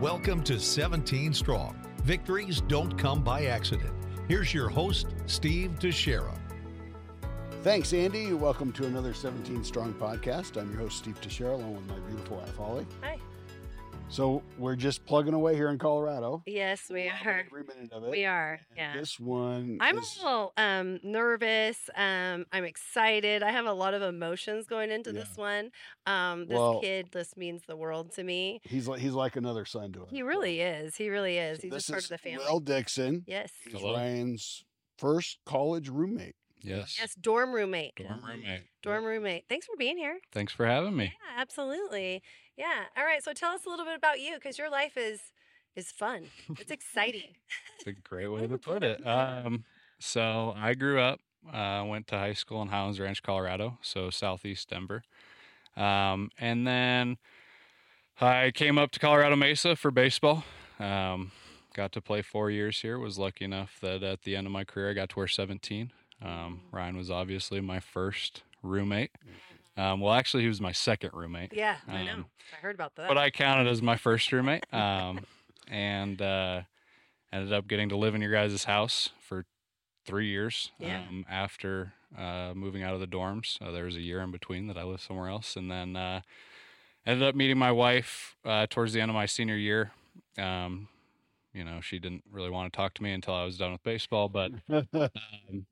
Welcome to 17 Strong. Victories don't come by accident. Here's your host, Steve Teixeira. Thanks, Andy. Welcome to another 17 Strong podcast. I'm your host, Steve Teixeira, along with my beautiful wife, Holly. Hi. So we're just plugging away here in Colorado. Yes, we are. Every minute of it. We are. And Yeah. This one. I'm a little um, nervous. Um, I'm excited. I have a lot of emotions going into this one. Um, this Well- kid, this means the world to me. He's like he's like another son to us. He really is. He really is. So He's this just part is of the family. Will Dixon. yes. He's Hello. Ryan's first college roommate. Yes. Yes. Dorm roommate. Dorm roommate. Dorm roommate. Thanks for being here. Thanks for having me. Yeah, absolutely. Yeah. All right. So tell us a little bit about you, because your life is is fun. It's exciting. It's a great way to put it. Um, so I grew up, uh, went to high school in Highlands Ranch, Colorado, so southeast Denver. Um, and then I came up to Colorado Mesa for baseball. Um, got to play four years here. Was lucky enough that at the end of my career, I got to wear 17. Um, Ryan was obviously my first roommate. Um, well, actually, he was my second roommate. Yeah, I know. Um, I heard about that. but I counted as my first roommate. Um, and uh, ended up getting to live in your guys' house for three years. Yeah. Um, after uh, moving out of the dorms, uh, there was a year in between that I lived somewhere else, and then uh, ended up meeting my wife uh, towards the end of my senior year. Um, you know, she didn't really want to talk to me until I was done with baseball, but um,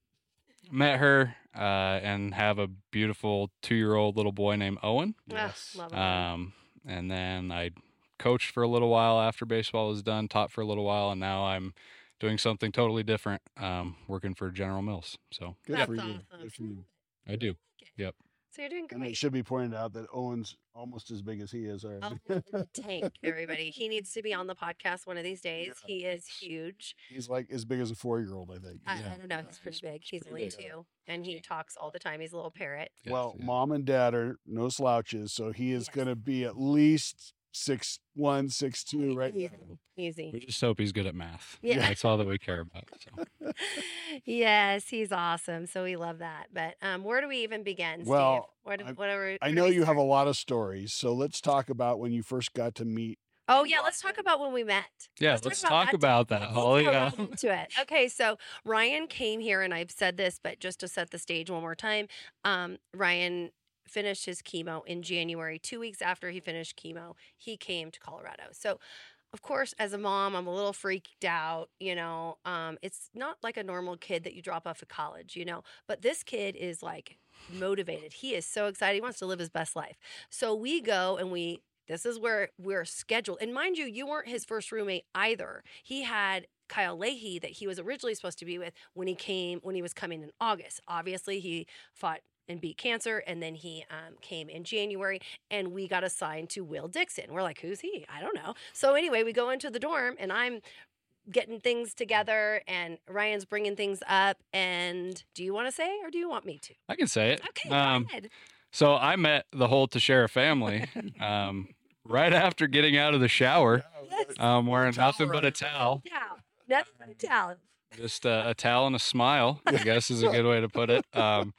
met her uh, and have a beautiful two-year-old little boy named Owen. Ah, Yes. love it. Um, and then I coached for a little while after baseball was done, taught for a little while, and now I'm doing something totally different, um, working for General Mills. So Good That's for you. awesome. Good for you. I do. Yep. So you're doing And it should be pointed out that Owen's almost as big as he is. Oh, Already. the tank, everybody. He needs to be on the podcast one of these days. Yeah. He is huge. He's like as big as a four year old, I think. I, Yeah. I don't know. He's pretty big. He's pretty only big. two, and he talks all the time. He's a little parrot. Yes, well, yeah. mom and dad are no slouches, so he is Yes. going to be at least six one, six two, right? Easy. Easy. we just hope he's good at math. Yeah. That's all that we care about. So. yes, he's awesome. So we love that. But um, where do we even begin? Steve? Well, where do, I- whatever. I know you have a lot of stories, so let's talk about when you first got to meet. Oh yeah, let's talk about when we met. Yeah, Let's let's, talk about talk that about that, Let's Holly. Yeah. right into it. Okay, so Ryan came here, and I've said this, but just to set the stage one more time, um, Ryan finished his chemo in January. Two weeks after he finished chemo, he came to Colorado. So, of course, as a mom, I'm a little freaked out. You know, um, it's not like a normal kid that you drop off at college. You know, but this kid is like motivated. He is so excited. He wants to live his best life. So we go and we this is where we're scheduled. And mind you, you weren't his first roommate either. He had Kyle Leahy that he was originally supposed to be with when he came when he was coming in August. Obviously, he fought and beat cancer, and then he um, came in January, and we got assigned to Will Dixon. We're like, who's he? I don't know. So anyway, we go into the dorm, and I'm getting things together, and Ryan's bringing things up. And do you want to say, or do you want me to? I can say it. Okay, go Um, ahead. so I met the whole Teixeira family um, right after getting out of the shower, um, wearing nothing but a towel. Towel. Nothing but a towel. just a, a towel and a smile i guess is a good way to put it um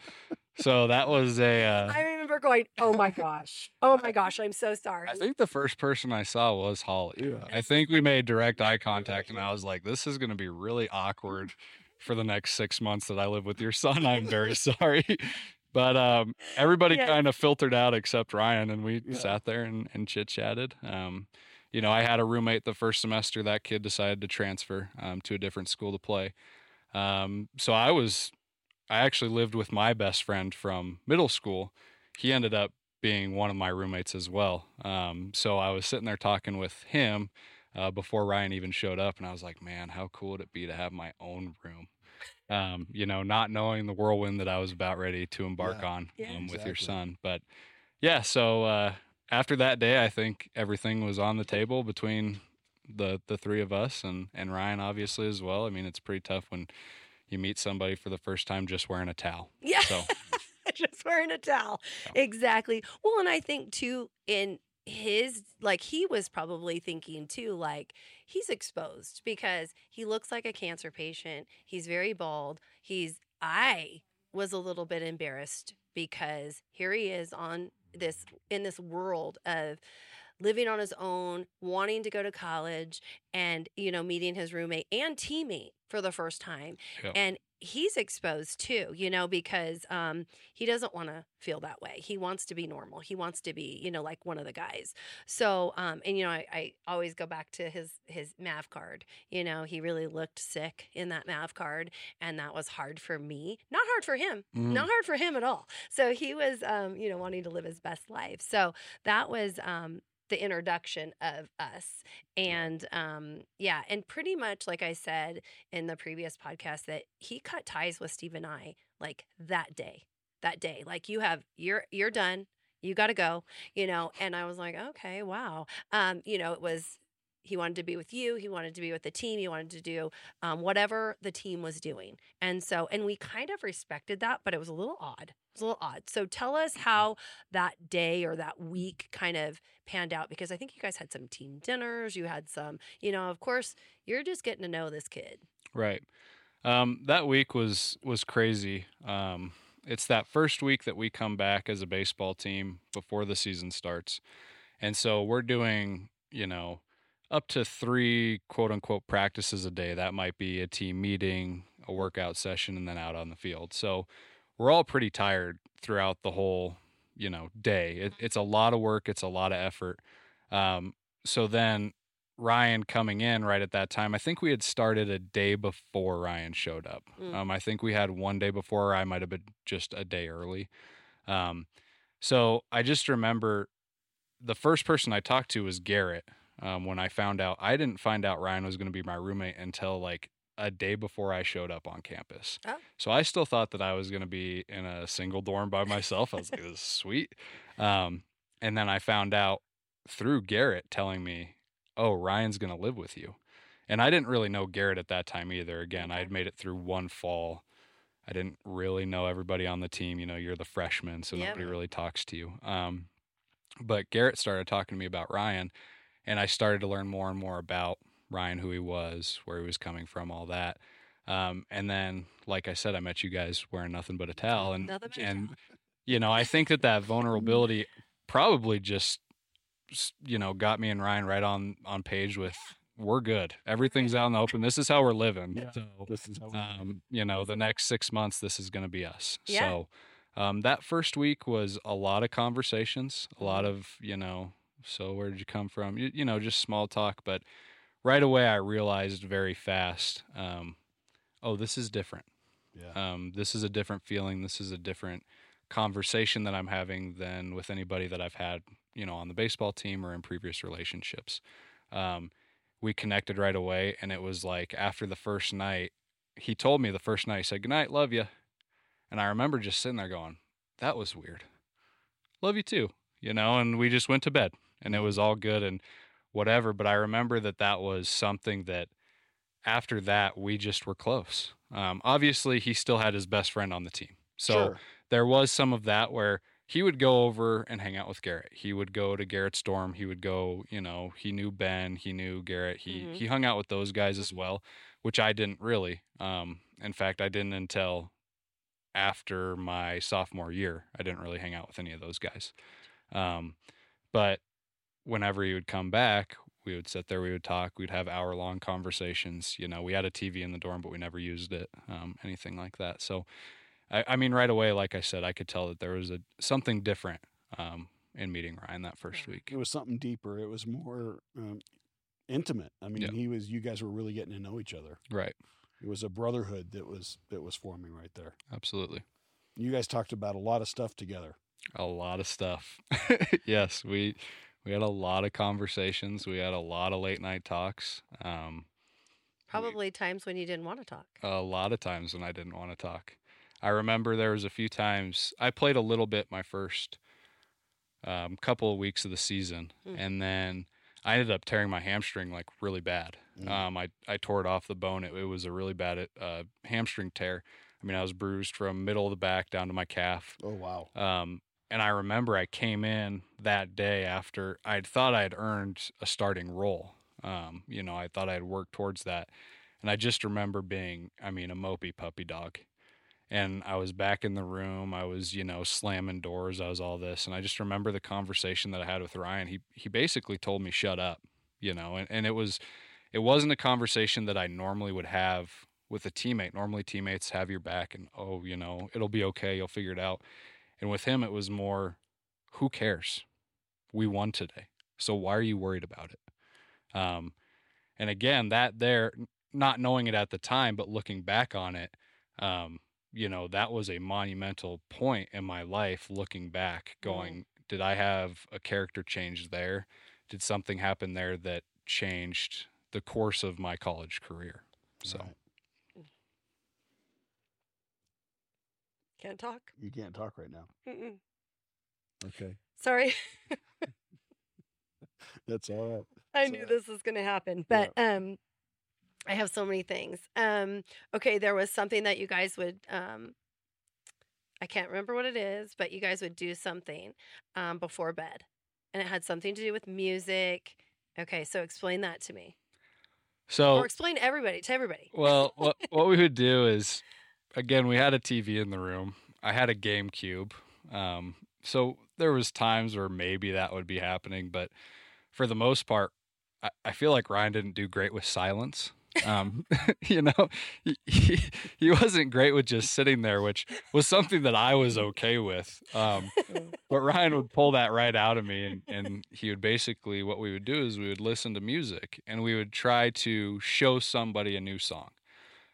so that was a uh, I remember going, oh my gosh. Oh my gosh, I'm so sorry. i think the first person i saw was holly Yeah. i think we made direct eye contact and i was like this is going to be really awkward for the next six months that i live with your son i'm very sorry but um everybody Yeah. kind of filtered out except ryan and we Yeah. sat there and, and chit chatted um you know i had a roommate the first semester that kid decided to transfer um, to a different school to play um, so i was i actually lived with my best friend from middle school. He ended up being one of my roommates as well. Um, so i was sitting there talking with him uh, before ryan even showed up and i was like man how cool would it be to have my own room? Um, you know not knowing the whirlwind that i was about ready to embark Yeah. on Yeah. um, with your son. But yeah so uh, after that day i think everything was on the table between the the three of us and and ryan obviously as well. I mean it's pretty tough when you meet somebody for the first time just wearing a towel Yeah. so just wearing a towel. Yeah. Exactly. Well, and I think too, in his, like, he was probably thinking too, like, he's exposed because he looks like a cancer patient. He's very bald. He's, I was a little bit embarrassed because here he is on this, in this world of, living on his own, wanting to go to college, and you know, meeting his roommate and teammate for the first time. Yep. And he's exposed too, you know, because um, he doesn't want to feel that way. He wants to be normal. He wants to be, you know, like one of the guys. So, um, and you know, I, I always go back to his his Mav card. You know, he really looked sick in that Mav card, and that was hard for me. Not hard for him. Mhm. Not hard for him at all. So he was, um, you know, wanting to live his best life. So that was um, the introduction of us. And um yeah and pretty much like i said in the previous podcast that he cut ties with steve and i like that day that day. Like you have you're you're done. You got to go you know? And i was like okay wow. Um you know it was he wanted to be with you he wanted to be with the team he wanted to do um, whatever the team was doing. And so and we kind of respected that but it was a little odd. It was a little odd. So tell us how that day or that week kind of panned out because i think you guys had some team dinners you had some you know of course you're just getting to know this kid. Right. Um, that week was was crazy. Um, it's that first week that we come back as a baseball team before the season starts, and so we're doing you know up to three quote unquote practices a day. That might be a team meeting, a workout session, and then out on the field. So we're all pretty tired throughout the whole you know day. It, it's a lot of work. It's a lot of effort. Um, so then Ryan coming in right at that time, I think we had started a day before Ryan showed up. Mm. Um, I think we had one day before, or I might have been just a day early. Um, so I just remember the first person I talked to was Garrett. Um, when I found out, I didn't find out Ryan was going to be my roommate until like a day before I showed up on campus. Oh. So I still thought that I was going to be in a single dorm by myself. I was like, this is sweet. Um, and then I found out through Garrett telling me, oh, Ryan's going to live with you. And I didn't really know Garrett at that time either. Again, I had made it through one fall. I didn't really know everybody on the team. You know, you're the freshman, so Yep. nobody really talks to you. Um, but Garrett started talking to me about Ryan, and I started to learn more and more about Ryan, who he was, where he was coming from, all that. Um, and then, like I said, I met you guys wearing nothing but a towel, and a and towel. you know, I think that that vulnerability probably just you know got me and Ryan right on on page with we're good. Everything's out in the open. This is how we're living. Yeah. So This is how um, you know, the next six months, this is going to be us. Yeah. So um, that first week was a lot of conversations, a lot Mm-hmm. of, you know, so where did you come from? You, you know, just small talk. But right away, I realized very fast, um, oh, this is different. yeah. Um, this is a different feeling. This is a different conversation that I'm having than with anybody that I've had, you know, on the baseball team or in previous relationships. Um, we connected right away, and it was like after the first night, he told me the first night, he said, Good night, love you. And I remember just sitting there going, That was weird. Love you too, you know, and we just went to bed and it was all good and whatever. But I remember that that was something that after that, we just were close. Um, obviously, he still had his best friend on the team. So sure. there was some of that where he would go over and hang out with Garrett. He would go to Garrett's dorm. He would go, you know, he knew Ben, he knew Garrett. He Mhm. he hung out with those guys as well, which I didn't really. Um, in fact, I didn't until after my sophomore year. I didn't really hang out with any of those guys. Um, but whenever he would come back, we would sit there, we would talk, we'd have hour long conversations. You know, we had a TV in the dorm, but we never used it, um, anything like that. So, I, I mean, right away, like I said, I could tell that there was a something different um, in meeting Ryan that first week. It was something deeper. It was more um, intimate. I mean, Yeah. he was. You guys were really getting to know each other. Right. It was a brotherhood that was that was forming right there. Absolutely. You guys talked about a lot of stuff together. A lot of stuff. yes, we we had a lot of conversations. We had a lot of late night talks. Um, we- Probably times when you didn't want to talk. a lot of times when I didn't want to talk. I remember there was a few times I played a little bit my first um, couple of weeks of the season, Mm. and then I ended up tearing my hamstring like really bad. Mm. Um, I I tore it off the bone. It, it was a really bad uh, hamstring tear. I mean, I was bruised from middle of the back down to my calf. Oh wow. Um, and I remember I came in that day after I'd thought I'd earned a starting role. Um, you know, I thought I'd worked towards that. And I just remember being, I mean, a mopey puppy dog. and I was back in the room. I was, you know, slamming doors. I was all this. And I just remember the conversation that I had with Ryan. He he basically told me, shut up, you know, and, and it was it wasn't a conversation that I normally would have with a teammate. Normally teammates have your back and oh, you know, it'll be okay, you'll figure it out. And with him it was more, who cares? We won today. So why are you worried about it? Um, and again, that there, not knowing it at the time, but looking back on it, um, you know, that was a monumental point in my life looking back, going, mm. did I have a character change there? Did something happen there that changed the course of my college career? So. Right. Can't talk. You can't talk right now. Mm-mm. Okay. Sorry. That's all right. I knew this was going to happen, but yeah. um, I have so many things. Um, okay, there was something that you guys would. Um, I can't remember what it is, but you guys would do something um, before bed, and it had something to do with music. Okay, so explain that to me. So, or explain to everybody to everybody. Well, what what we would do is, again, we had a TV in the room. I had a GameCube, um, so there was times where maybe that would be happening, but for the most part, I, I feel like Ryan didn't do great with silence. Um, you know, he, he wasn't great with just sitting there, which was something that I was okay with. Um, but Ryan would pull that right out of me, and, and he would basically what we would do is we would listen to music and we would try to show somebody a new song.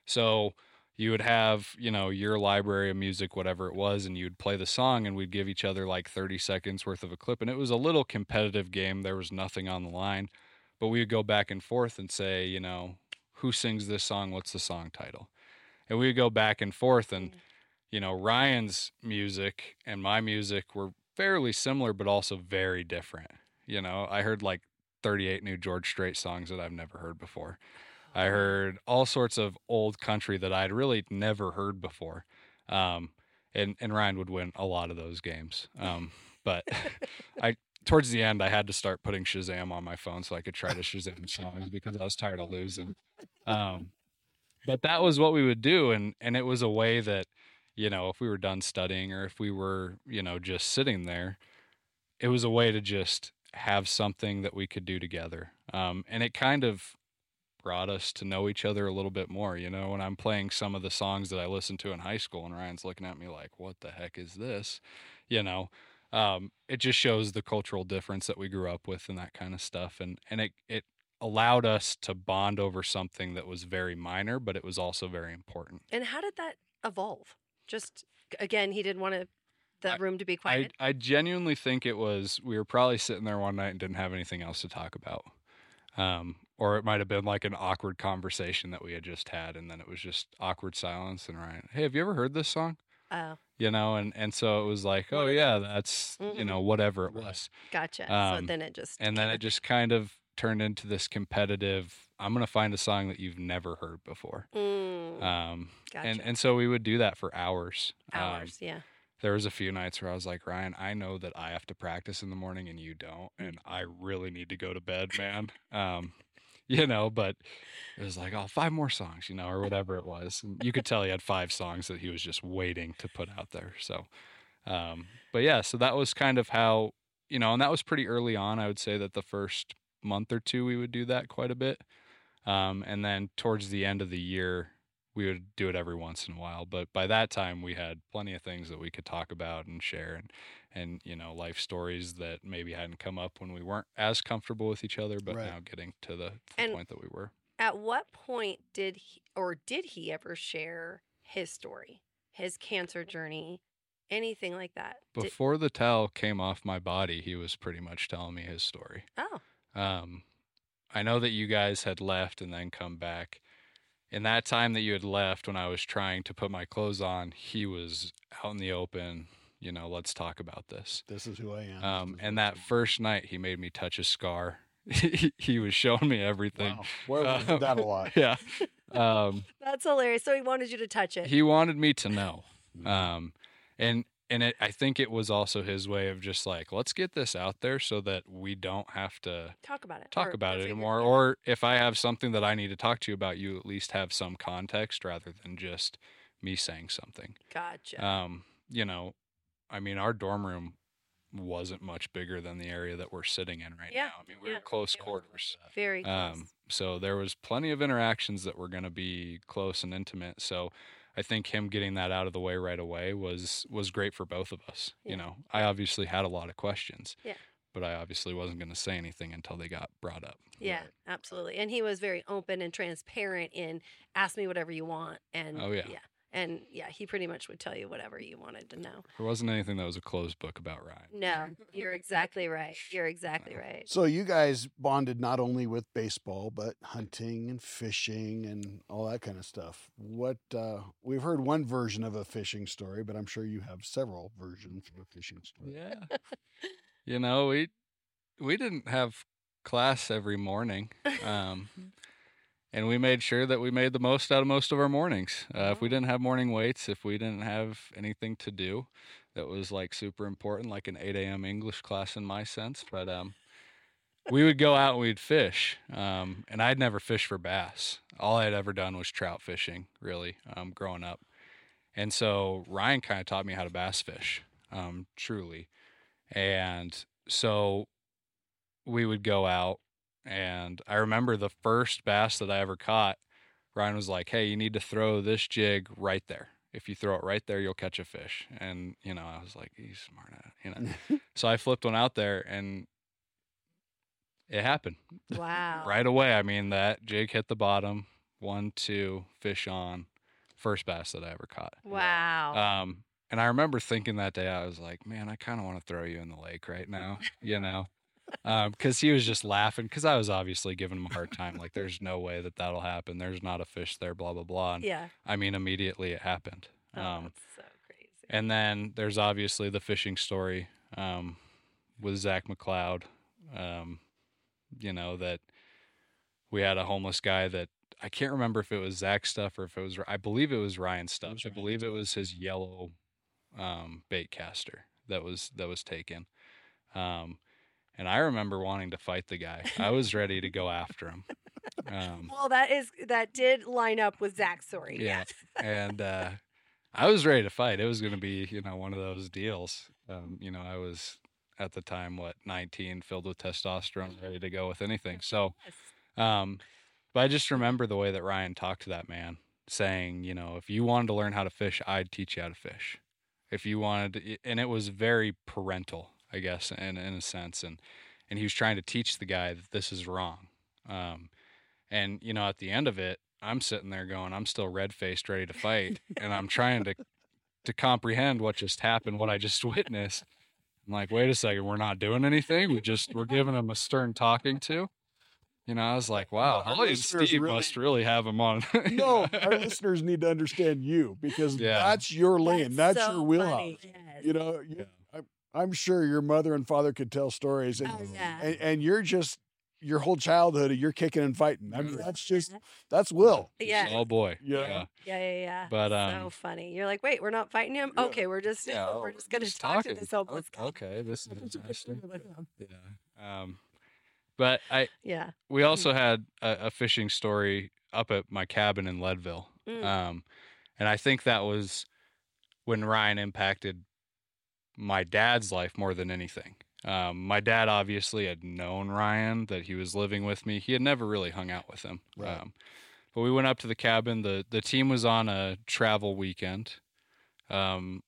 So you would have you know your library of music whatever it was and you'd play the song and we'd give each other like 30 seconds worth of a clip and it was a little competitive game there was nothing on the line but we would go back and forth and say you know who sings this song? What's the song title? And we would go back and forth and mm. you know ryan's music and my music were fairly similar but also very different you know? I heard like 38 new george strait songs that i've never heard before I heard all sorts of old country that I'd really never heard before. Um, and, and Ryan would win a lot of those games. Um, but I, towards the end, I had to start putting Shazam on my phone so I could try to Shazam songs because I was tired of losing. Um, but that was what we would do. And, and it was a way that, you know, if we were done studying or if we were, you know, just sitting there, it was a way to just have something that we could do together. Um, and it kind of brought us to know each other a little bit more. You know, when I'm playing some of the songs that I listened to in high school, and Ryan's looking at me like, "What the heck is this?" You know, um, it just shows the cultural difference that we grew up with and that kind of stuff, and and it it allowed us to bond over something that was very minor, but it was also very important. And how did that evolve? Just again, he didn't want to that room to be quiet. I, I genuinely think it was we were probably sitting there one night and didn't have anything else to talk about. Um, or it might have been like an awkward conversation that we had just had and then it was just awkward silence and Ryan, "Hey, have you ever heard this song?" Oh. You know, and and so it was like, "Oh yeah, that's, mm you know, whatever it was." Gotcha. Um, so then it just And then it just kind of turned into this competitive I'm going to find a song that you've never heard before. Mm. Um gotcha. and and so we would do that for hours. Hours, um, yeah there was a few nights where I was like, Ryan, I know that I have to practice in the morning and you don't, and I really need to go to bed, man. Um, you know, but it was like, oh, five more songs, you know, or whatever it was. And you could tell he had five songs that he was just waiting to put out there. So, um, but yeah, so that was kind of how, you know, and that was pretty early on. I would say that the first month or two we would do that quite a bit. Um, and then towards the end of the year, we would do it every once in a while. But by that time, we had plenty of things that we could talk about and share, and and you know, life stories that maybe hadn't come up when we weren't as comfortable with each other, but right. now getting to the, the point that we were. At what point did he, or did he ever share his story, his cancer journey, anything like that? Before did... the towel came off my body, he was pretty much telling me his story. Oh. Um, I know that you guys had left and then come back in that time that you had left when I was trying to put my clothes on, he was out in the open. You know, let's talk about this. This is who I am. Um, and that first night, he made me touch a scar. he, was showing me everything. Wow. Well, uh, that a lot. Yeah. Um, That's hilarious. So he wanted you to touch it. He wanted me to know. Mm-hmm. Um, and and it, I think it was also his way of just like, let's get this out there so that we don't have to talk about it, talk about it anymore. Or if I have something that I need to talk to you about, you at least have some context rather than just me saying something. Gotcha. Um, you know, I mean, our dorm room wasn't much bigger than the area that we're sitting in right Yeah, now. I mean, we yeah, were close quarters. Very close. Um, so there was plenty of interactions that were going to be close and intimate. So I think him getting that out of the way right away was was great for both of us. Yeah. You know, I obviously had a lot of questions. Yeah. But I obviously wasn't going to say anything until they got brought up. yeah, absolutely. And he was very open and transparent in ask me whatever you want. And Oh, yeah. yeah. And yeah, he pretty much would tell you whatever you wanted to know. There wasn't anything that was a closed book about Ryan. No, you're exactly right. You're exactly right. So you guys bonded not only with baseball, but hunting and fishing and all that kind of stuff. What uh, we've heard one version of a fishing story, but I'm sure you have several versions of a fishing story. Yeah. you know, we we didn't have class every morning. Um, and we made sure that we made the most out of most of our mornings. Uh, if we Oh. didn't have morning weights, if we didn't have anything to do that was like super important, like an 8 a.m. English class in my sense, but um, we would go out and we'd fish. Um, and I'd never fished for bass. All I'd ever done was trout fishing, really, um, growing up. And so Ryan kind of taught me how to bass fish, um, truly. And so we would go out, and I remember the first bass that I ever caught. Ryan was like, "Hey, you need to throw this jig right there. If you throw it right there, you'll catch a fish." And you know, I was like, "He's smart at it," you know. so I flipped one out there, and it happened Wow. right away. I mean, that jig hit the bottom. One, two, fish on. First bass that I ever caught. Wow. Um, and I remember thinking that day, I was like, man, I kind of want to throw you in the lake right now, you know, because he was just laughing because I was obviously giving him a hard time. Like, there's no way that that'll happen. There's not a fish there, blah, blah, blah. And yeah. I mean, immediately it happened. Oh, Um, that's so crazy. and then there's obviously the fishing story um, with Zach McLeod. Um, you know, that we had a homeless guy that I can't remember if it was Zach stuff or if it was, I believe it was Ryan stuff. was I Ryan believe it was his yellow um, bait caster that was, that was taken. Um, and I remember wanting to fight the guy. I was ready to go after him. Um, well, that is that did line up with Zach's story. yeah. and uh, I was ready to fight. It was going to be, you know, one of those deals. Um, you know, I was at the time what 19, filled with testosterone, ready to go with anything. So, um, but I just remember the way that Ryan talked to that man, saying, you know, if you wanted to learn how to fish, I'd teach you how to fish. If you wanted, to, and it was very parental, I guess, in in a sense, and and he was trying to teach the guy that this is wrong. Um, and you know, at the end of it, I'm sitting there going, I'm still red faced, ready to fight, and I'm trying to to comprehend what just happened, what I just witnessed. I'm like, wait a second, we're not doing anything. We just we're giving him a stern talking to. You know, I was like, wow, Our Holly and Steve really- must really have him on. no, our listeners need to understand you because Yeah. that's your lane. That's, so your wheelhouse. Yes. You know, you, Yeah. I'm, I'm sure your mother and father could tell stories, and, Oh, yeah. and and you're just your whole childhood. You're kicking and fighting. I mean, Yeah. that's just that's Will. Yeah. Oh boy. Yeah. Yeah. Yeah, yeah, yeah. But, so um, funny. You're like, wait, we're not fighting him. Yeah. Okay, we're just Yeah, we're oh, just gonna just talk talking. to this homeless O- guy. Okay, this is interesting. Yeah. Um, but I Yeah. we also had a, a fishing story up at my cabin in Leadville. Mm. Um, and I think that was when Ryan impacted my dad's life more than anything. Um, my dad obviously had known Ryan that he was living with me. He had never really hung out with him. Right. Um, but we went up to the cabin. the The team was on a travel weekend, um,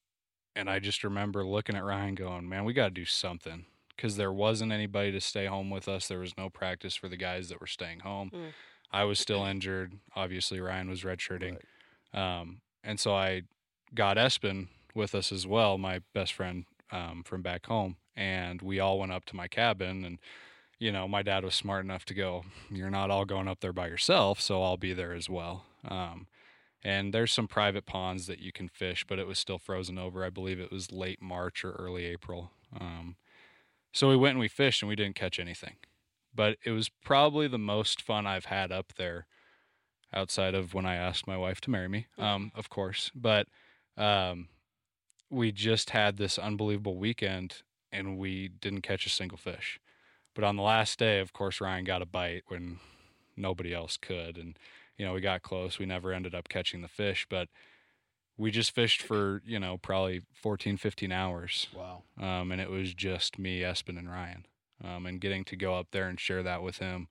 and I just remember looking at Ryan, going, "Man, we got to do something." Because there wasn't anybody to stay home with us. There was no practice for the guys that were staying home. Mm. I was still injured. Obviously, Ryan was redshirting. Um, and so I got Espen with us as well, my best friend um, from back home. And we all went up to my cabin. And, you know, my dad was smart enough to go, You're not all going up there by yourself, so I'll be there as well. Um, and there's some private ponds that you can fish, but it was still frozen over. I believe it was late March or early April. Um, so we went and we fished and we didn't catch anything. But it was probably the most fun I've had up there outside of when I asked my wife to marry me, um, of course. But um, we just had this unbelievable weekend and we didn't catch a single fish. But on the last day, of course, Ryan got a bite when nobody else could. And, you know, we got close. We never ended up catching the fish. But we just fished for you know probably 14 15 hours Wow. um, and it was just me espen and ryan um, and getting to go up there and share that with him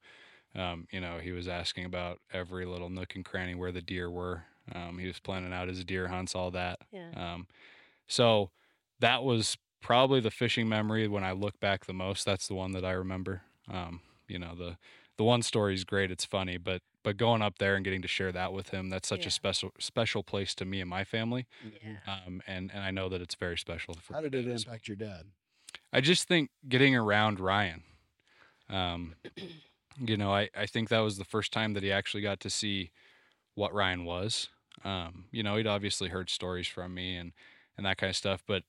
um, you know he was asking about every little nook and cranny where the deer were um, he was planning out his deer hunts all that Yeah. So that was probably the fishing memory when I look back the most. That's the one that I remember. Um, you know, the the one story is great. It's funny, but but going up there and getting to share that with him, that's such Yeah. a special special place to me and my family. Yeah. Um, and and I know that it's very special. For How did it as impact your dad? I just think getting around Ryan, um, you know, I, I think that was the first time that he actually got to see what Ryan was. Um, you know, he'd obviously heard stories from me and, and that kind of stuff, but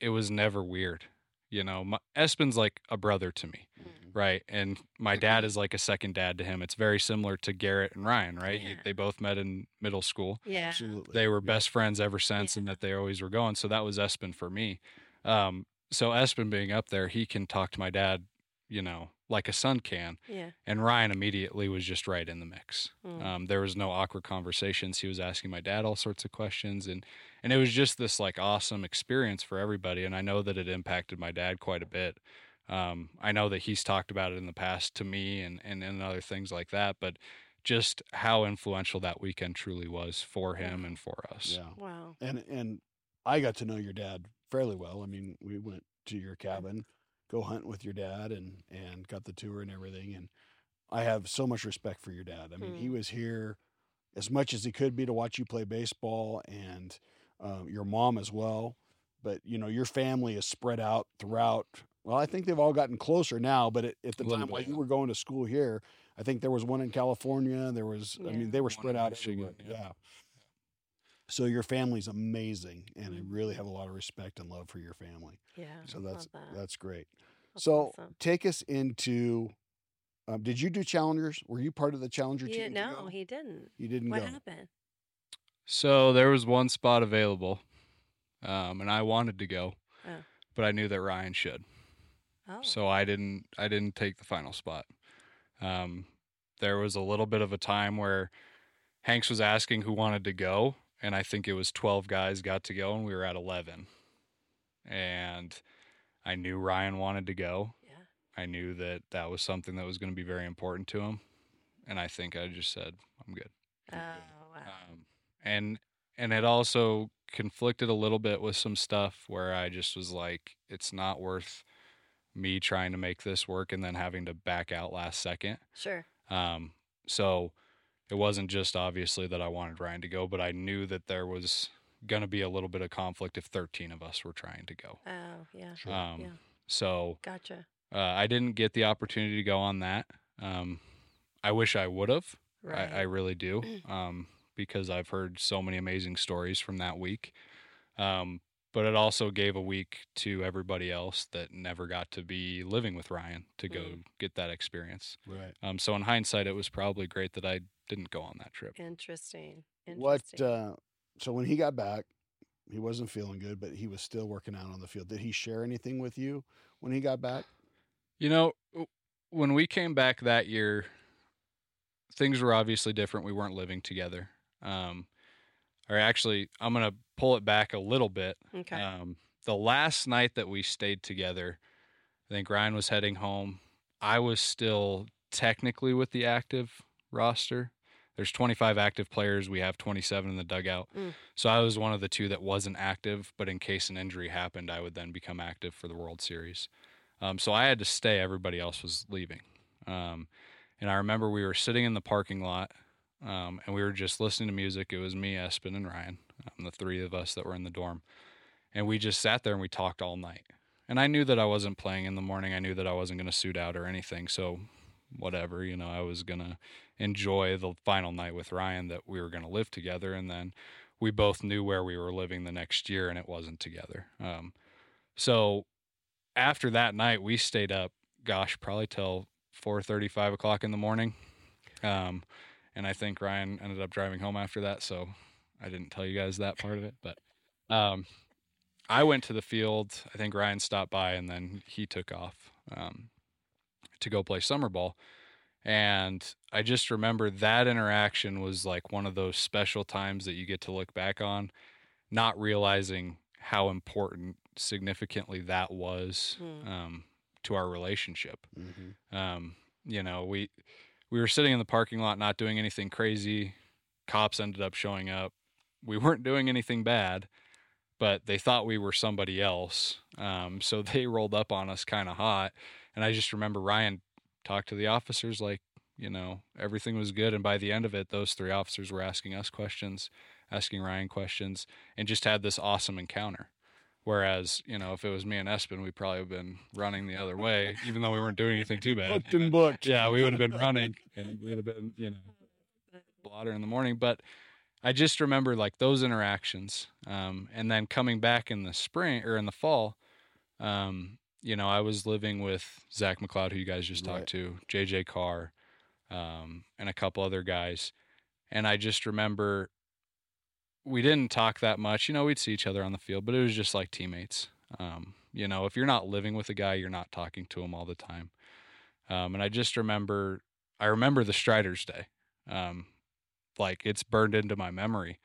it was never weird. You know, my, Espen's like a brother to me, Mm. right? And my dad is like a second dad to him. It's very similar to Garrett and Ryan, right? You- Yeah. They both met in middle school Yeah. Absolutely. they were best friends ever since and that they always were going so that was espen for me um, so espen being up there he can talk to my dad you know like a son can Yeah. and ryan immediately was just right in the mix Mm. um, there was no awkward conversations he was asking my dad all sorts of questions and and it was just this like awesome experience for everybody and i know that it impacted my dad quite a bit um, i know that he's talked about it in the past to me and and, and other things like that but just how influential that weekend truly was for him and for us Yeah. Wow. And and I got to know your dad fairly well. I mean, we went to your cabin, go hunt with your dad, and and got the tour and everything. And I have so much respect for your dad. I mean, he Mm. was here as much as he could be to watch you play baseball, and um, your mom as well. But you know, your family is spread out throughout. Well, I think they've all gotten closer now. But at, at the A little time while bit, you were going to school here, I think there was one in California. There was, I mean, they were One spread out Michigan, yeah. yeah. So your family's amazing, and I Mm. really have a lot of respect and love for your family. Yeah. So that's love that. that's great. That's so awesome. take us into. Um, did you do challengers? Were you part of the challenger He, team? to no, he didn't. you didn't What go. happened? So there was one spot available, um, and I wanted to go, Oh. but I knew that Ryan should, Oh. so I didn't. I didn't take the final spot. Um, there was a little bit of a time where Hanks was asking who wanted to go, and I think it was twelve guys got to go, and we were at eleven. And I knew Ryan wanted to go. yeah. I knew that that was something that was going to be very important to him, and I think I just said, "I'm good." Oh, wow. um, and and it also conflicted a little bit with some stuff where I just was like, it's not worth me trying to make this work and then having to back out last second. Sure. Um, so it wasn't just obviously that I wanted Ryan to go, but I knew that there was going to be a little bit of conflict if 13 of us were trying to go. Oh, yeah. Um, Yeah. So Gotcha. uh, I didn't get the opportunity to go on that. Um, I wish I would have. Right. I, I really do, um, because I've heard so many amazing stories from that week. Um, but it also gave a week to everybody else that never got to be living with Ryan to go Mm. get that experience. Right. Um, so in hindsight, it was probably great that I didn't go on that trip. Interesting. What? Uh, so when he got back, he wasn't feeling good, but he was still working out on the field. Did he share anything with you when he got back? You know, when we came back that year, things were obviously different. We weren't living together. Um, or actually, I'm going to pull it back a little bit. okay. Um, the last night that we stayed together, I think Ryan was heading home. I was still technically with the active roster. There's 25 active players. We have 27 in the dugout. Mm. So I was one of the two that wasn't active, but in case an injury happened, I would then become active for the World Series. Um, so I had to stay. Everybody else was leaving. Um, and I remember we were sitting in the parking lot um, and we were just listening to music. It was me, Espen, and Ryan, um, the three of us that were in the dorm. And we just sat there and we talked all night. And I knew that I wasn't playing in the morning. I knew that I wasn't going to suit out or anything. So, whatever, you know, I was going to enjoy the final night with Ryan that we were going to live together. And then we both knew where we were living the next year and it wasn't together. Um, so, after that night, we stayed up, gosh, probably till 4 5 o'clock in the morning. Um, and I think Ryan ended up driving home after that. So, I didn't tell you guys that part of it. But um, I went to the field. I think Ryan stopped by and then he took off um, to go play summer ball. And I just remember that interaction was like one of those special times that you get to look back on, not realizing how important significantly that was Hmm. um, to our relationship. Mhm. Um, you know, we we were sitting in the parking lot, not doing anything crazy. Cops ended up showing up. We weren't doing anything bad, but they thought we were somebody else. Um, so they rolled up on us kind of hot. And I just remember Ryan talked to the officers like, you know, everything was good. And by the end of it, those three officers were asking us questions, asking Ryan questions, and just had this awesome encounter. Whereas, you know, if it was me and Espen, we'd probably have been running the other way, even though we weren't doing anything too bad. Hooked and booked. Yeah, we would have been running and we'd have been, you know, blotter in the morning. But I just remember like those interactions. Um, and then coming back in the spring or in the fall, um, you know, I was living with Zach McLeod, who you guys just Right. talked to, JJ Carr, um, and a couple other guys. And I just remember we didn't talk that much. You know, we'd see each other on the field, but it was just like teammates. Um, you know, if you're not living with a guy, you're not talking to him all the time. Um, and I just remember, I remember the Striders Day. Um, like it's burned into my memory.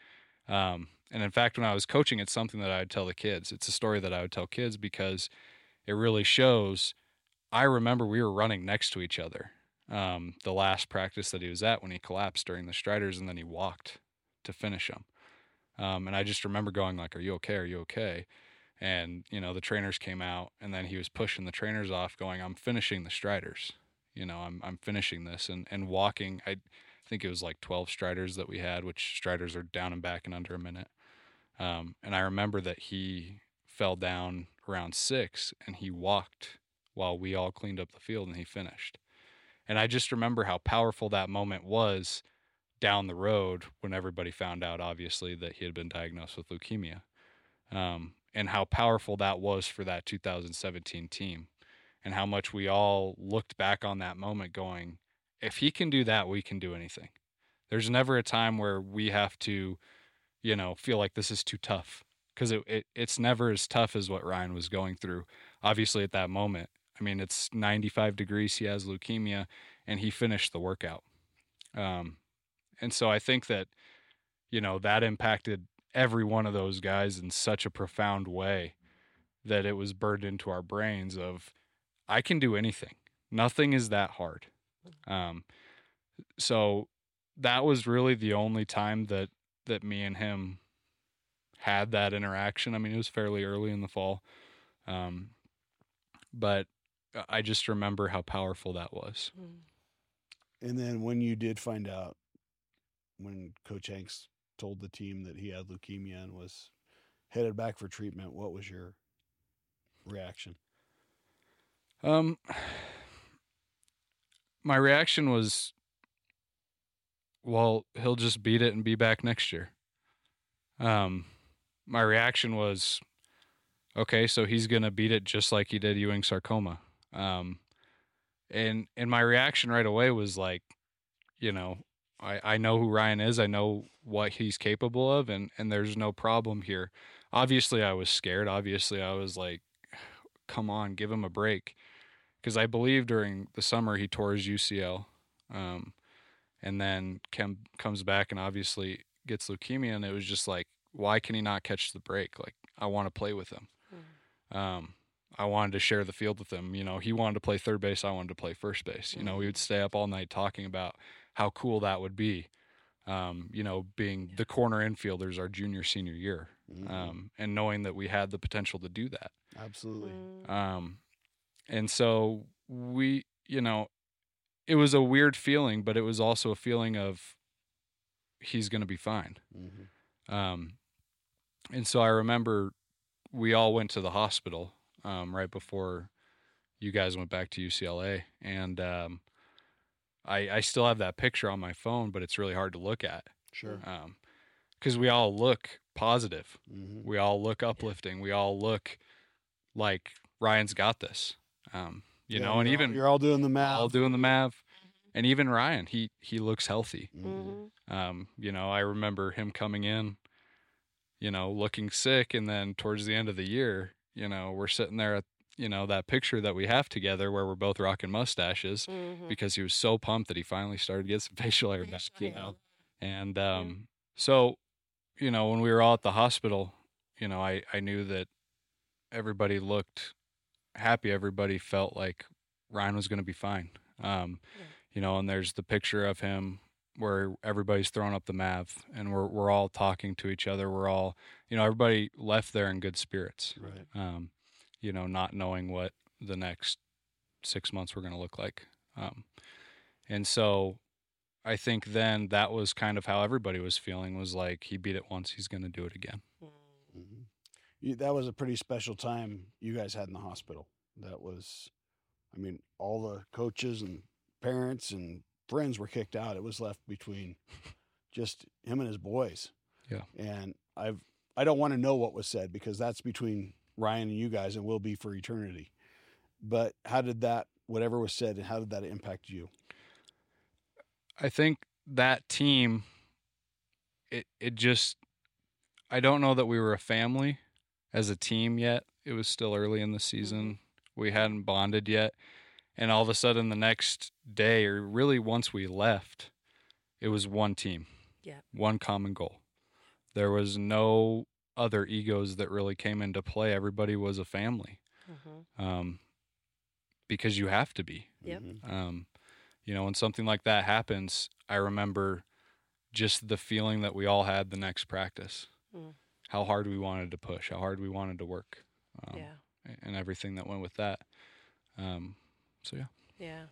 Um, and in fact, when I was coaching, it's something that I would tell the kids. It's a story that I would tell kids because it really shows. I remember we were running next to each other. Um, the last practice that he was at when he collapsed during the Striders, and then he walked to finish them. Um, and I just remember going like, "Are you okay? Are you okay?" And you know, the trainers came out, and then he was pushing the trainers off, going, "I'm finishing the Striders. You know, I'm I'm finishing this." And and walking, I think it was like 12 Striders that we had, which Striders are down and back in under a minute. Um, and I remember that he fell down around six, and he walked while we all cleaned up the field, and he finished. And I just remember how powerful that moment was down the road when everybody found out, obviously, that he had been diagnosed with leukemia, um, and how powerful that was for that 2017 team, and how much we all looked back on that moment going, if he can do that, we can do anything. There's never a time where we have to, you know, feel like this is too tough because it, it it's never as tough as what Ryan was going through. Obviously, at that moment, I mean, it's 95 degrees. He has leukemia, and he finished the workout. Um, and so I think that, you know, that impacted every one of those guys in such a profound way that it was burned into our brains of, I can do anything. Nothing is that hard. Um, so that was really the only time that that me and him had that interaction. I mean, it was fairly early in the fall, um, but I just remember how powerful that was. And then when you did find out, when Coach Hanks told the team that he had leukemia and was headed back for treatment, what was your reaction? Um, my reaction was, well, he'll just beat it and be back next year. Um, my reaction was, okay, so he's gonna beat it just like he did Ewing sarcoma. Um, and and my reaction right away was like, you know, I I know who Ryan is. I know what he's capable of, and and there's no problem here. Obviously, I was scared. Obviously, I was like, come on, give him a break because I believe during the summer he tore his UCL, um, and then Kem comes back and obviously gets leukemia, and it was just like, why can he not catch the break? Like I want to play with him. Um, I wanted to share the field with him. You know, he wanted to play third base, I wanted to play first base. You know, we would stay up all night talking about how cool that would be. Um, you know, being the corner infielders our junior senior year, Mhm. um, and knowing that we had the potential to do that. Absolutely. Mm. Um, and so we, you know, it was a weird feeling, but it was also a feeling of he's going to be fine. hmm Um, and so I remember we all went to the hospital um, right before you guys went back to UCLA, and um, I I still have that picture on my phone, but it's really hard to look at Sure. because we all look positive. hmm We all look uplifting. We all look like Ryan's got this. Um, you know, and even you're all doing the math. all doing the math, and even Ryan, he he looks healthy. Mhm. Mhm. Um, you know, I remember him coming in, you know, looking sick, and then towards the end of the year, you know, we're sitting there at, you know, that picture that we have together where we're both rocking mustaches Mhm. because he was so pumped that he finally started to get some facial hair back, you hair. know. And um, so, you know, when we were all at the hospital, you know, I, I knew that everybody looked happy. Everybody felt like Ryan was going to be fine. Um, Yeah. You know, and there's the picture of him where everybody's throwing up the math and we're, we're all talking to each other. We're all, you know, everybody left there in good spirits, Right. um, you know, not knowing what the next six months were going to look like. Um, and so I think then that was kind of how everybody was feeling was like, he beat it once, he's going to do it again. Mm. hmm You, that was a pretty special time you guys had in the hospital. That was, I mean, all the coaches and parents and friends were kicked out. It was left between just him and his boys. Yeah. And I've, I don't want to know what was said because that's between Ryan and you guys and will be for eternity. But how did that, whatever was said, and how did that impact you? I think that team, it it just, I don't know that we were a family as a team yet. It was still early in the season. Mm-hmm. We hadn't bonded yet, and all of a sudden the next day, or really once we left, it was one team, Yeah. one common goal. There was no other egos that really came into play. Everybody was a family, Mhm. um, because you have to be. Yep. Mhm. Um, you know, when something like that happens, I remember just the feeling that we all had the next practice. Mm. How hard we wanted to push, how hard we wanted to work, um, yeah. and everything that went with that. Um, so yeah, Yeah.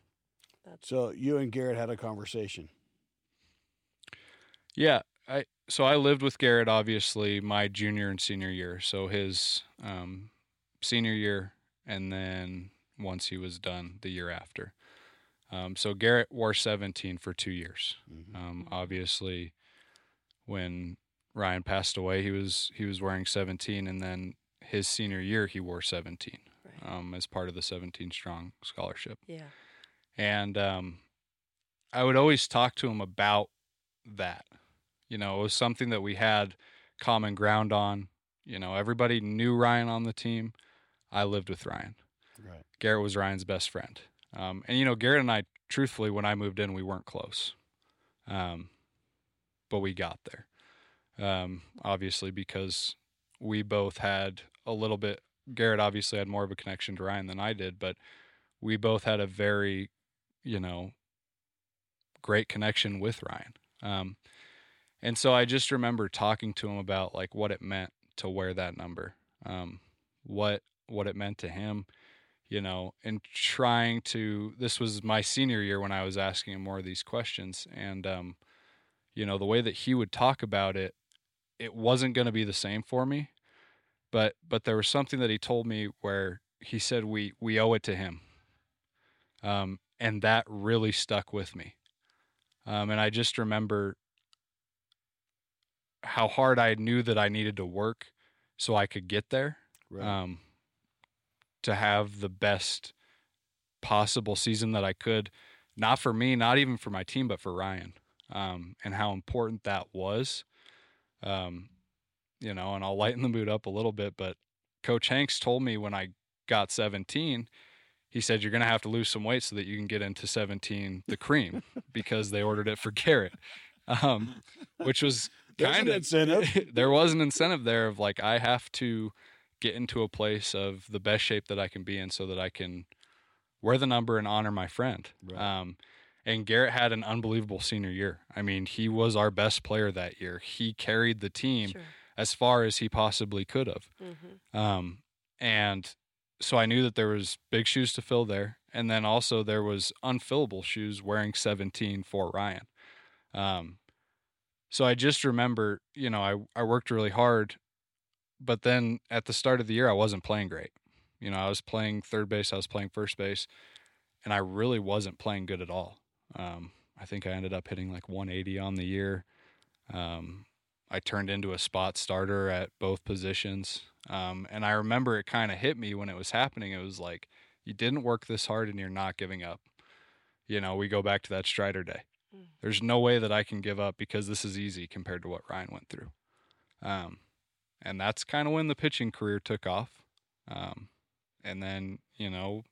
That's So you and Garrett had a conversation. yeah. So I lived with Garrett obviously my junior and senior year. So his um, senior year, and then once he was done, the year after. Um, so Garrett wore 17 for two years. Mhm. Um, obviously, when Ryan passed away, he was he was wearing 17, and then his senior year he wore 17 right. um, as part of the 17 strong scholarship. yeah. And um, I would always talk to him about that. You know, it was something that we had common ground on. You know, everybody knew Ryan on the team. I lived with Ryan. Right. Garrett was Ryan's best friend. Um, and you know, Garrett and I, truthfully, when I moved in, we weren't close, um, but we got there. Um, obviously, because we both had a little bit. Garrett obviously had more of a connection to Ryan than I did, but we both had a very, you know, great connection with Ryan. And so I just remember talking to him about like what it meant to wear that number, um, what what it meant to him, you know, and trying to. This was my senior year when I was asking him more of these questions, and um, you know, the way that he would talk about it, it wasn't going to be the same for me, but but there was something that he told me where he said we we owe it to him, um, and that really stuck with me, um, and I just remember how hard I knew that I needed to work so I could get there Right. um, to have the best possible season that I could, not for me, not even for my team, but for Ryan, um, and how important that was. Um, you know, and I'll lighten the mood up a little bit, but Coach Hanks told me when I got 17, he said, You're going to have to lose some weight so that you can get into 17 the cream because they ordered it for Garrett, um, which was kind an of incentive. there was an incentive there of like I have to get into a place of the best shape that I can be in so that I can wear the number and honor my friend. Right. Um, and Garrett had an unbelievable senior year. I mean, he was our best player that year. He carried the team Sure. as far as he possibly could have. Mm-hmm. Um, and so I knew that there was big shoes to fill there, and then also there was unfillable shoes wearing 17 for Ryan. Um, so I just remember, you know, I I worked really hard, but then at the start of the year I wasn't playing great. You know, I was playing third base, I was playing first base, and I really wasn't playing good at all. Um, I think I ended up hitting like 180 on the year. Um, I turned into a spot starter at both positions. Um, and I remember it kind of hit me when it was happening. It was like, you didn't work this hard and you're not giving up. You know, we go back to that Strider day. Mm. There's no way that I can give up because this is easy compared to what Ryan went through. Um, and that's kind of when the pitching career took off. Um, and then you know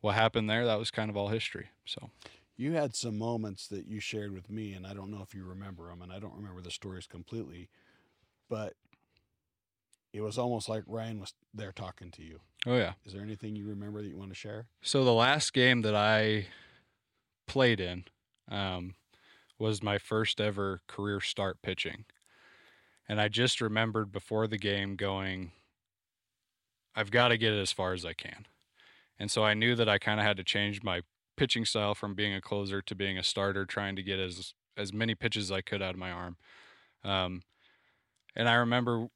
what happened there. That was kind of all history. So You had some moments that you shared with me, and I don't know if you remember them, and I don't remember the stories completely, but it was almost like Ryan was there talking to you. oh yeah. Is there anything you remember that you want to share? So the last game that I played in um, was my first ever career start pitching, and I just remembered before the game going, "I've got to get it as far as I can," and so I knew that I kind of had to change my pitching style from being a closer to being a starter, trying to get as as many pitches as I could out of my arm. Um, and I remember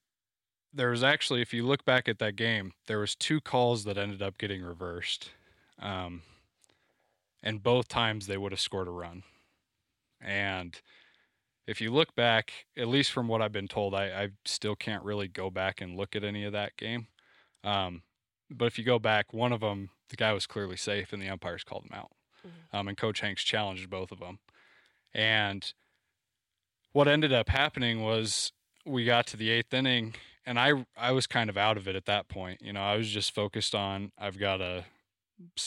there was actually, if you look back at that game, there was two calls that ended up getting reversed, um, and both times they would have scored a run. And if you look back, at least from what I've been told, I, I still can't really go back and look at any of that game. Um, but if you go back, one of them, the guy was clearly safe, and the umpires called him out. Mhm. Um, and Coach Hanks challenged both of them. And what ended up happening was we got to the eighth inning, and I I was kind of out of it at that point. You know, I was just focused on I've got to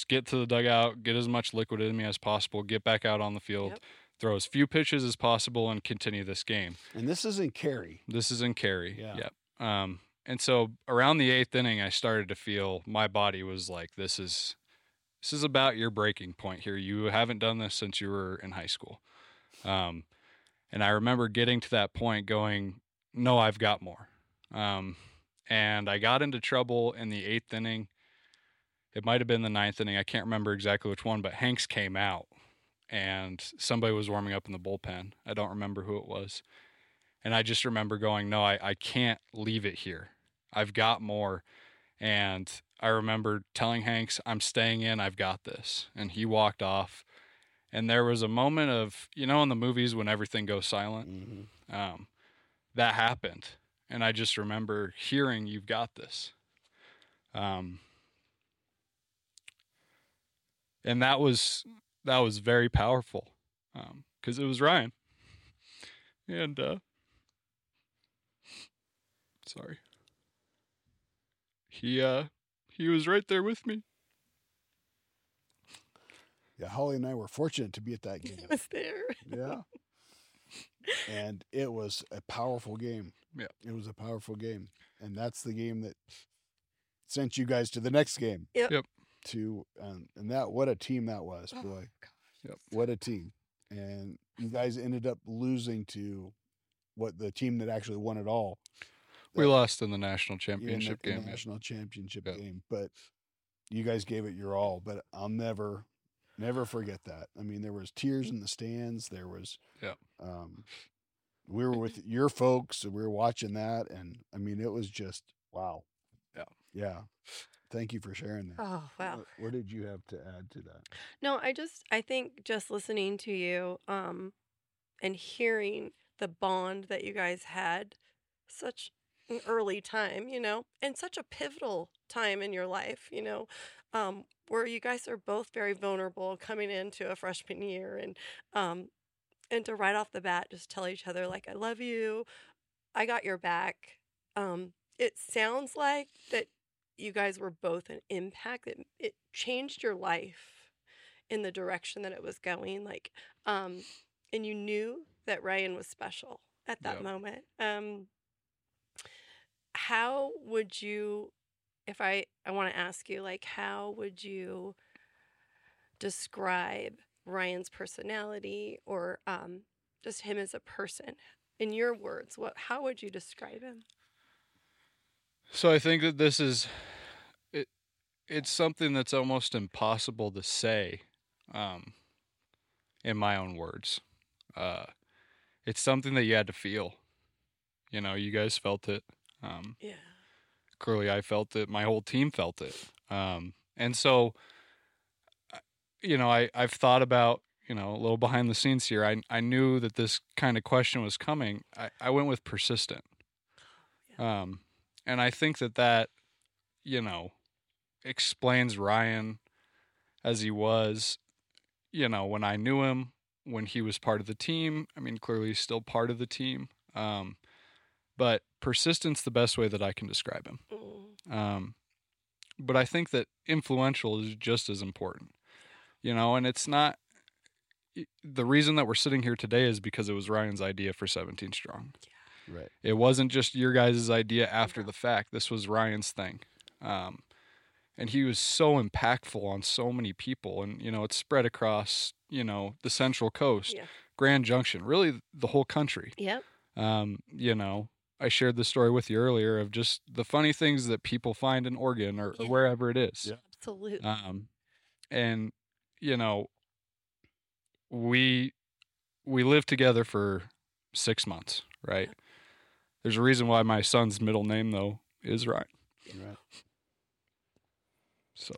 get to the dugout, get as much liquid in me as possible, get back out on the field, Yep. throw as few pitches as possible, and continue this game. And this isn't Carey. This is in Cary. Yeah. Yep. Um, and so around the eighth inning, I started to feel my body was like, "This is, this is about your breaking point here. You haven't done this since you were in high school." Um, and I remember getting to that point, going, "No, I've got more." Um, and I got into trouble in the eighth inning. It might have been the ninth inning. I can't remember exactly which one, but Hanks came out, and somebody was warming up in the bullpen. I don't remember who it was. And I just remember going, no, I, I can't leave it here. I've got more. And I remember telling Hanks, I'm staying in, I've got this. And he walked off. And there was a moment of, you know, in the movies when everything goes silent, Mhm. um, that happened. And I just remember hearing, you've got this. Um, and that was that was very powerful because it was Ryan. And uh, sorry, he uh, he was right there with me. Yeah, Holly and I were fortunate to be at that game. I was there. yeah. And it was a powerful game. Yeah. It was a powerful game. And that's the game that sent you guys to the next game. Yep. Yep. To um, and that what a team that was, Oh, boy. Yep. What a team. And you guys ended up losing to what the team that actually won it all. We That- lost in the national in the- championship in the game. yeah. national championship Yep. game. But you guys gave it your all. But I'll never, never forget that. I mean, there was tears in the stands. There was, Yeah. um, we were with your folks and we were watching that, and I mean, it was just wow. Yeah. Yeah. Thank you for sharing that. Oh wow. What, what did you have to add to that? No, I just I think just listening to you um and hearing the bond that you guys had such an early time, you know, and such a pivotal time in your life, you know, um where you guys are both very vulnerable coming into a freshman year and um and to right off the bat just tell each other like I love you. I got your back. Um it sounds like that you guys were both an impact that it changed your life in the direction that it was going like um and you knew that Ryan was special at that Yep. moment um how would you if I I want to ask you like how would you describe Ryan's personality or um just him as a person in your words what how would you describe him So I think that this is it. It's something that's almost impossible to say, um, in my own words. Uh, it's something that you had to feel. You know, you guys felt it. Um, yeah clearly, I felt it. My whole team felt it. Um, and so, you know, I I've thought about you know a little behind the scenes here. I I knew that this kind of question was coming. I I went with persistent. Um, and I think that that, you know, explains Ryan as he was, you know, when I knew him, when he was part of the team. I mean, clearly he's still part of the team. Um, but persistence, the best way that I can describe him. Mm, Um, but I think that influential is just as important. You know, and it's not the reason that we're sitting here today is because it was Ryan's idea for 17 strong. Right. It wasn't just your guys' idea after the fact. This was Ryan's thing. Um, and he was so impactful on so many people. And, you know, it's spread across, you know, the Central Coast, Yeah. Grand Junction, really the whole country. Yep. Um, you know, I shared the story with you earlier of just the funny things that people find in Oregon or, or wherever it is. Yeah. Absolutely. Um, and you know, we we lived together for six months, right? There's a reason why my son's middle name though is Ryan. Right. So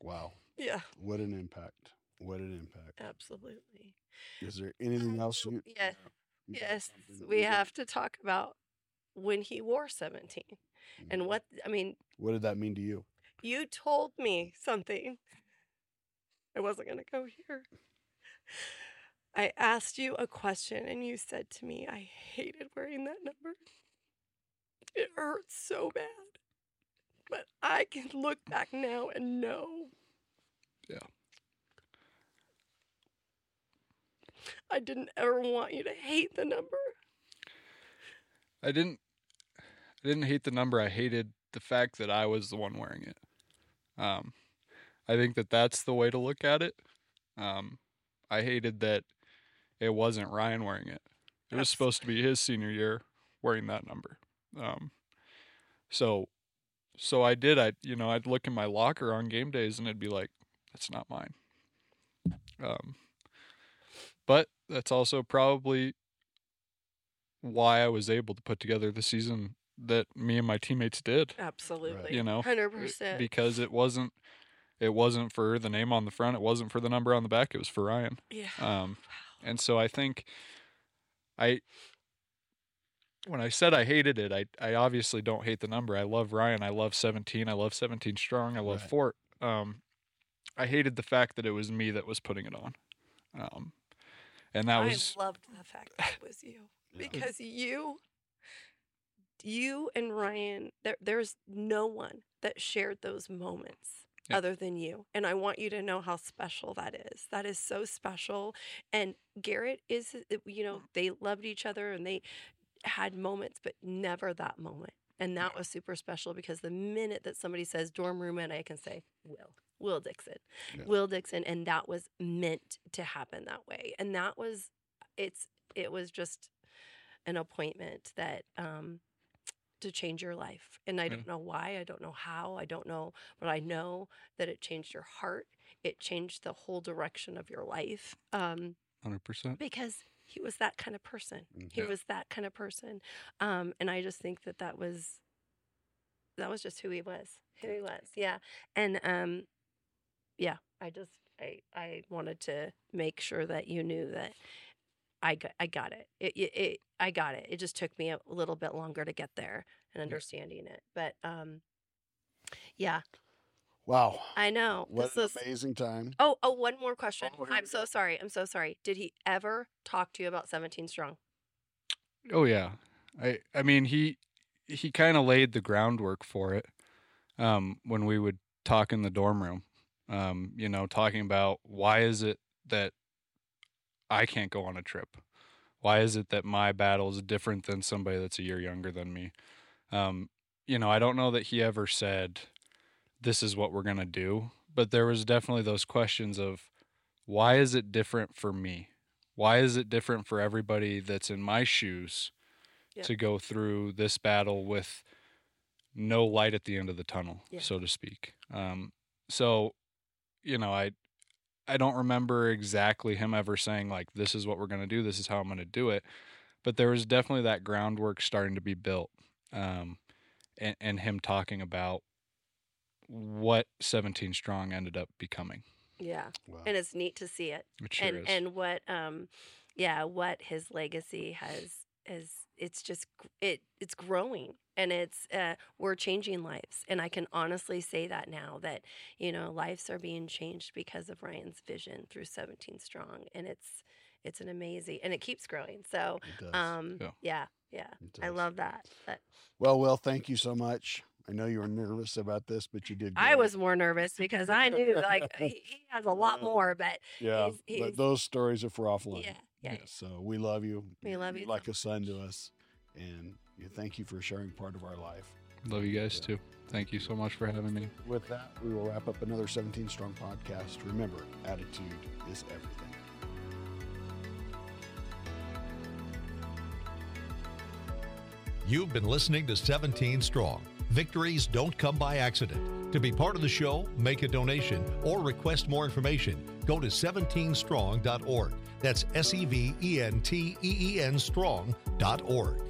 Wow. yeah. What an impact. What an impact. Absolutely. Is there anything um, else you? Yeah. you got Yes. We you have to talk about when he wore 17 mm. and what, I mean, What did that mean to you? you told me something. I wasn't going to go here. I asked you a question and you said to me, I hated wearing that number. It hurts so bad. But I can look back now and know. Yeah. I didn't ever want you to hate the number. I didn't I didn't hate the number. I hated the fact that I was the one wearing it. Um, I think that that's the way to look at it. Um, I hated that it wasn't Ryan wearing it. It was supposed to be his senior year wearing that number. Um, so, so I did. I you know I'd look in my locker on game days and it'd be like, that's not mine. Um, but that's also probably why I was able to put together the season that me and my teammates did. Absolutely. You know, 100%. because it wasn't it wasn't for the name on the front, it wasn't for the number on the back, it was for Ryan. yeah. Um, and so I think I when I said I hated it, I I obviously don't hate the number. I love Ryan. I love 17. I love 17 strong. I love Right. Fort. Um, I hated the fact that it was me that was putting it on. Um, and that was I loved the fact that it was you because you, you and Ryan, there, there's no one that shared those moments Yeah. other than you. And I want you to know how special that is. That is so special. And Garrett is, you know, they loved each other and they had moments, but never that moment. And that was super special because the minute that somebody says dorm room and I can say, Will, Will Dixon, Yeah. Will Dixon. And that was meant to happen that way. And that was, it's, it was just an appointment that, um, to change your life. And I don't know why, I don't know how, I don't know, but I know that it changed your heart. It changed the whole direction of your life. Um, 100%. because he was that kind of person. Mhm. He was that kind of person. Um, and I just think that that was that was just who he was. Who he was. Yeah. And um, yeah, I just I I wanted to make sure that you knew that I got, I got it. It, it. it I got it. It just took me a little bit longer to get there and understanding it. But um, yeah, Wow. I know. What This an is- amazing time. Oh, oh, one more question. Oh, I'm so go. sorry. I'm so sorry. Did he ever talk to you about 17 strong? Oh yeah. I I mean he he kind of laid the groundwork for it um when we would talk in the dorm room. Um you know, talking about why is it that I can't go on a trip? Why is it that my battle is different than somebody that's a year younger than me? Um you know, I don't know that he ever said this is what we're going to do, but there was definitely those questions of why is it different for me? Why is it different for everybody that's in my shoes Yeah. to go through this battle with no light at the end of the tunnel, Yeah. so to speak? Um, so, you know, I I don't remember exactly him ever saying like, "This is what we're going to do. This is how I'm going to do it," but there was definitely that groundwork starting to be built, um, and, and him talking about what 17 strong ended up becoming. Yeah. Wow. And it's neat to see it. It sure and is. and what um yeah, what his legacy has is it's just it it's growing and it's uh we're changing lives and I can honestly say that now that you know lives are being changed because of Ryan's vision through 17 strong and it's it's an amazing and it keeps growing. So um Yeah. yeah, yeah. I love that. But Well, Will, thank you so much. I know you were nervous about this, but you did. I great. was more nervous because I knew like he, he has a lot more, but Yeah, he's- he's- but those stories are for offline. yeah, yeah. So we love you. We love you like so a son to us, and thank you for sharing part of our life. Love you guys too. Thank you so much for having me. With that, we will wrap up another 17 Strong podcast. Remember, attitude is everything. You've been listening to 17 Strong. Victories don't come by accident. To be part of the show, make a donation, or request more information, go to 17strong.org. That's S E V E N T E E N strong.org.